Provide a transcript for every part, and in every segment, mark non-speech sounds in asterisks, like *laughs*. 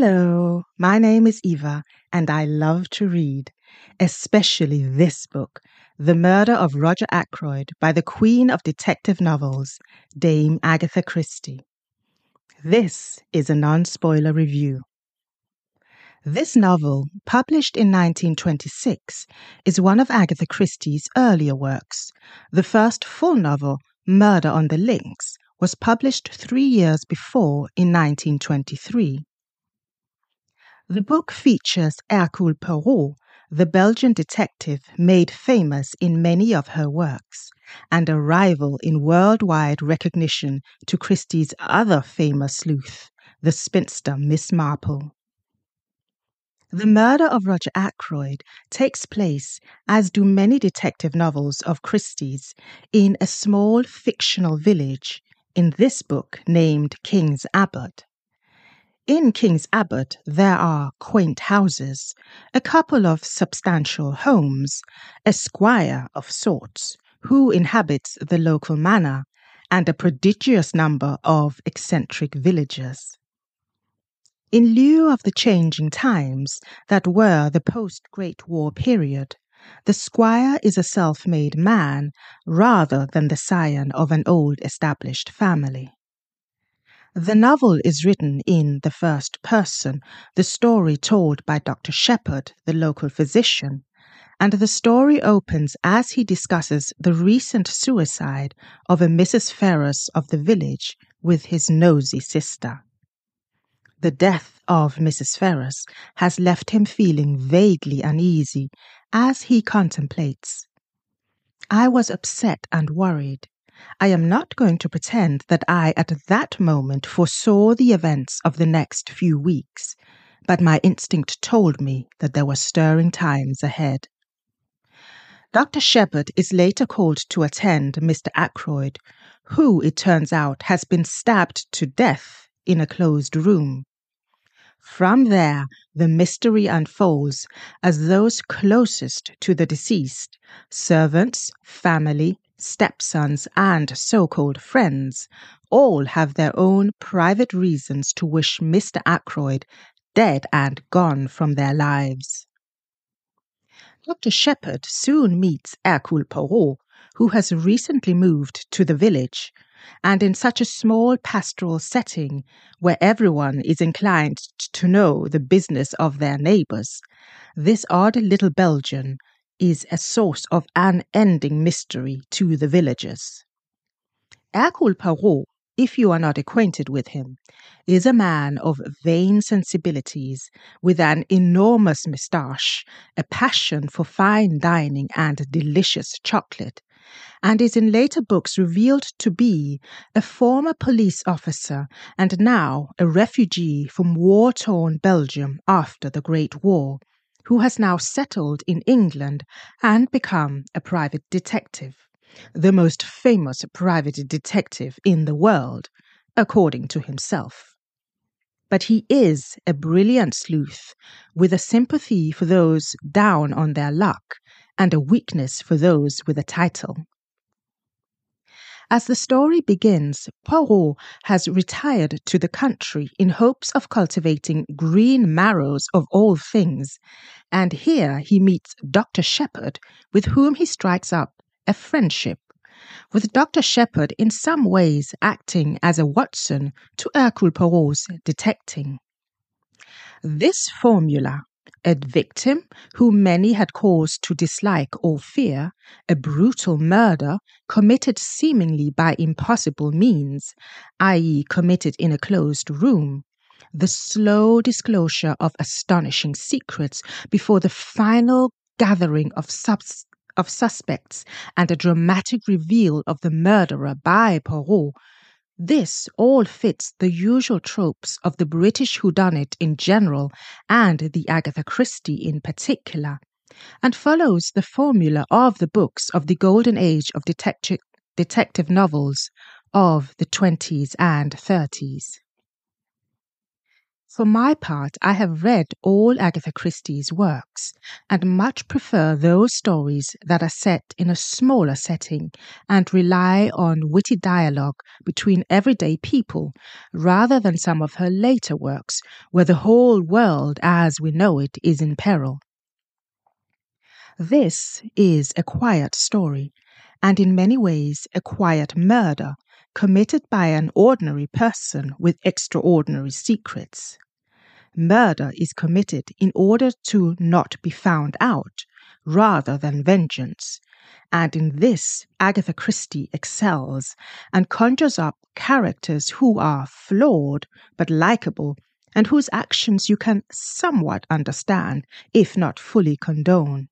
Hello, my name is Eva, and I love to read, especially this book, The Murder of Roger Ackroyd by the Queen of Detective Novels, Dame Agatha Christie. This is a non spoiler review. This novel, published in 1926, is one of Agatha Christie's earlier works. The first full novel, Murder on the Links, was published three years before in 1923. The book features Hercule Poirot, the Belgian detective made famous in many of her works, and a rival in worldwide recognition to Christie's other famous sleuth, the spinster Miss Marple. The murder of Roger Ackroyd takes place, as do many detective novels of Christie's, in a small fictional village, in this book named King's Abbot. In King's Abbot, there are quaint houses, a couple of substantial homes, a squire of sorts who inhabits the local manor, and a prodigious number of eccentric villagers. In lieu of the changing times that were the post Great War period, the squire is a self made man rather than the scion of an old established family. The novel is written in the first person, the story told by Dr. Sheppard, the local physician, and the story opens as he discusses the recent suicide of a Mrs. Ferrars of the village with his nosy sister. The death of Mrs. Ferrars has left him feeling vaguely uneasy as he contemplates. I was upset and worried. I am not going to pretend that I at that moment foresaw the events of the next few weeks, but my instinct told me that there were stirring times ahead. Dr. Sheppard is later called to attend Mr. Ackroyd, who, it turns out, has been stabbed to death in a closed room. From there, the mystery unfolds as those closest to the deceased, servants, family, stepsons, and so called friends all have their own private reasons to wish Mr. Ackroyd dead and gone from their lives. Dr. Sheppard soon meets Hercule Poirot, who has recently moved to the village, and in such a small pastoral setting where everyone is inclined to know the business of their neighbours, this odd little Belgian is a source of unending mystery to the villagers. Hercule Poirot, if you are not acquainted with him, is a man of vain sensibilities, with an enormous moustache, a passion for fine dining and delicious chocolate, and is in later books revealed to be a former police officer and now a refugee from war torn Belgium after the Great War, who has now settled in England and become a private detective, the most famous private detective in the world, according to himself. But he is a brilliant sleuth with a sympathy for those down on their luck and a weakness for those with a title. As the story begins, Poirot has retired to the country in hopes of cultivating green marrows of all things, and here he meets Dr. Sheppard, with whom he strikes up a friendship, with Dr. Sheppard in some ways acting as a Watson to Hercule Poirot's detecting. This formula a victim whom many had cause to dislike or fear, a brutal murder committed seemingly by impossible means, i.e., committed in a closed room, the slow disclosure of astonishing secrets before the final gathering of of suspects and a dramatic reveal of the murderer by Poirot this all fits the usual tropes of the British whodunit in general and the Agatha Christie in particular, and follows the formula of the books of the golden age of detective, detective novels of the 20s and 30s. For my part, I have read all Agatha Christie's works and much prefer those stories that are set in a smaller setting and rely on witty dialogue between everyday people rather than some of her later works where the whole world as we know it is in peril. This is a quiet story, and in many ways a quiet murder committed by an ordinary person with extraordinary secrets. Murder is committed in order to not be found out, rather than vengeance. And in this, Agatha Christie excels and conjures up characters who are flawed but likable and whose actions you can somewhat understand, if not fully condone.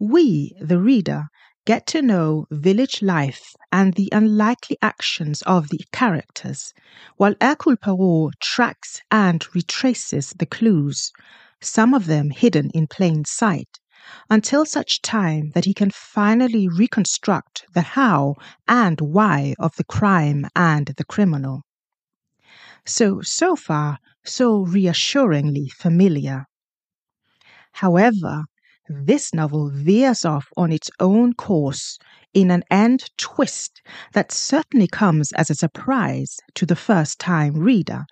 We, the reader, get to know village life and the unlikely actions of the characters, while Hercule Poirot tracks and retraces the clues, some of them hidden in plain sight, until such time that he can finally reconstruct the how and why of the crime and the criminal. So, so far, so reassuringly familiar. However, this novel veers off on its own course in an end twist that certainly comes as a surprise to the first time reader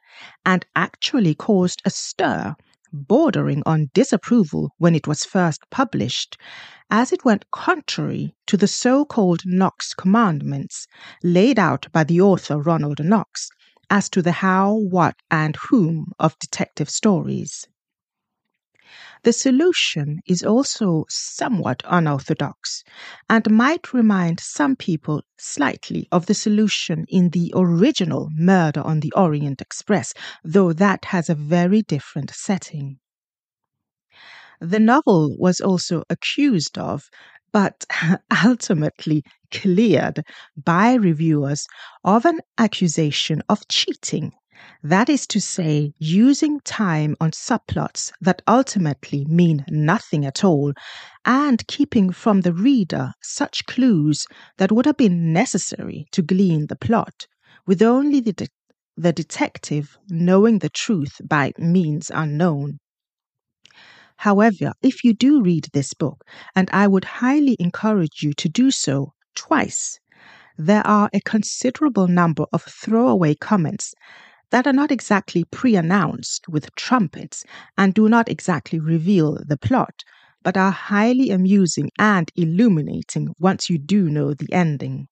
and actually caused a stir bordering on disapproval when it was first published, as it went contrary to the so called Knox commandments laid out by the author Ronald Knox as to the how, what, and whom of detective stories. The solution is also somewhat unorthodox and might remind some people slightly of the solution in the original Murder on the Orient Express, though that has a very different setting. The novel was also accused of, but *laughs* ultimately cleared by reviewers of an accusation of cheating that is to say, using time on subplots that ultimately mean nothing at all, and keeping from the reader such clues that would have been necessary to glean the plot, with only the, de- the detective knowing the truth by means unknown. However, if you do read this book, and I would highly encourage you to do so twice, there are a considerable number of throwaway comments that are not exactly pre announced with trumpets and do not exactly reveal the plot, but are highly amusing and illuminating once you do know the ending.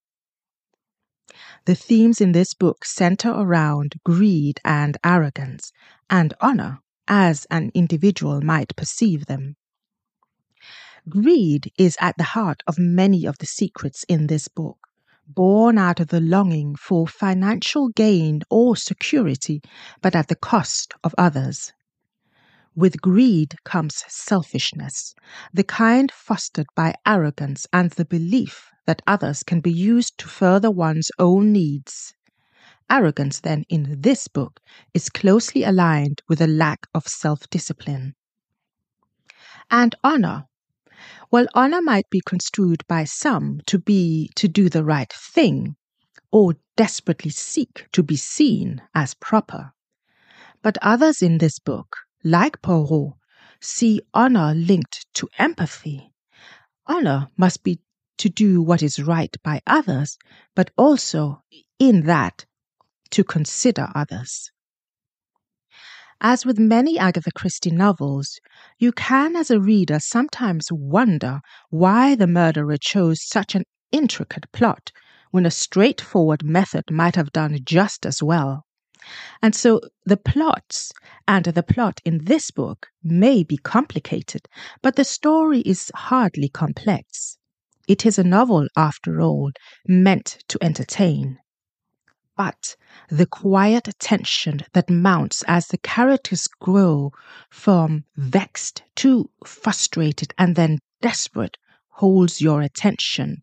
The themes in this book center around greed and arrogance, and honor, as an individual might perceive them. Greed is at the heart of many of the secrets in this book born out of the longing for financial gain or security, but at the cost of others. With greed comes selfishness, the kind fostered by arrogance and the belief that others can be used to further one's own needs. Arrogance, then, in this book is closely aligned with a lack of self discipline. And honor while honor might be construed by some to be to do the right thing, or desperately seek to be seen as proper. But others in this book, like Poirot, see honor linked to empathy. Honor must be to do what is right by others, but also in that to consider others. As with many Agatha Christie novels, you can, as a reader, sometimes wonder why the murderer chose such an intricate plot when a straightforward method might have done just as well. And so the plots and the plot in this book may be complicated, but the story is hardly complex. It is a novel, after all, meant to entertain. But the quiet tension that mounts as the characters grow from vexed to frustrated and then desperate holds your attention.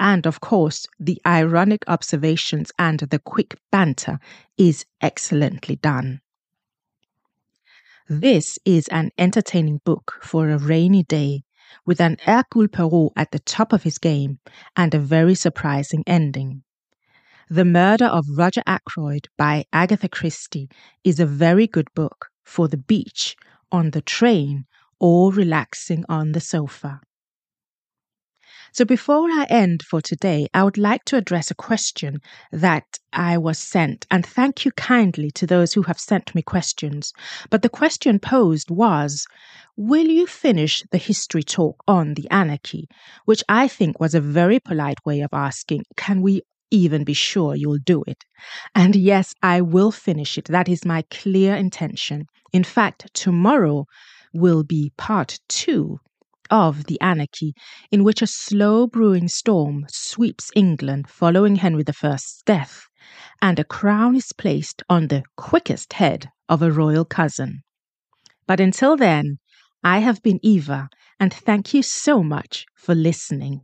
And of course, the ironic observations and the quick banter is excellently done. This is an entertaining book for a rainy day with an Hercule Poirot at the top of his game and a very surprising ending. The Murder of Roger Ackroyd by Agatha Christie is a very good book for the beach, on the train, or relaxing on the sofa. So, before I end for today, I would like to address a question that I was sent, and thank you kindly to those who have sent me questions. But the question posed was Will you finish the history talk on the anarchy? Which I think was a very polite way of asking, Can we even be sure you'll do it? And yes, I will finish it. That is my clear intention. In fact, tomorrow will be part two of the anarchy, in which a slow brewing storm sweeps England following Henry I's death, and a crown is placed on the quickest head of a royal cousin. But until then, I have been Eva, and thank you so much for listening.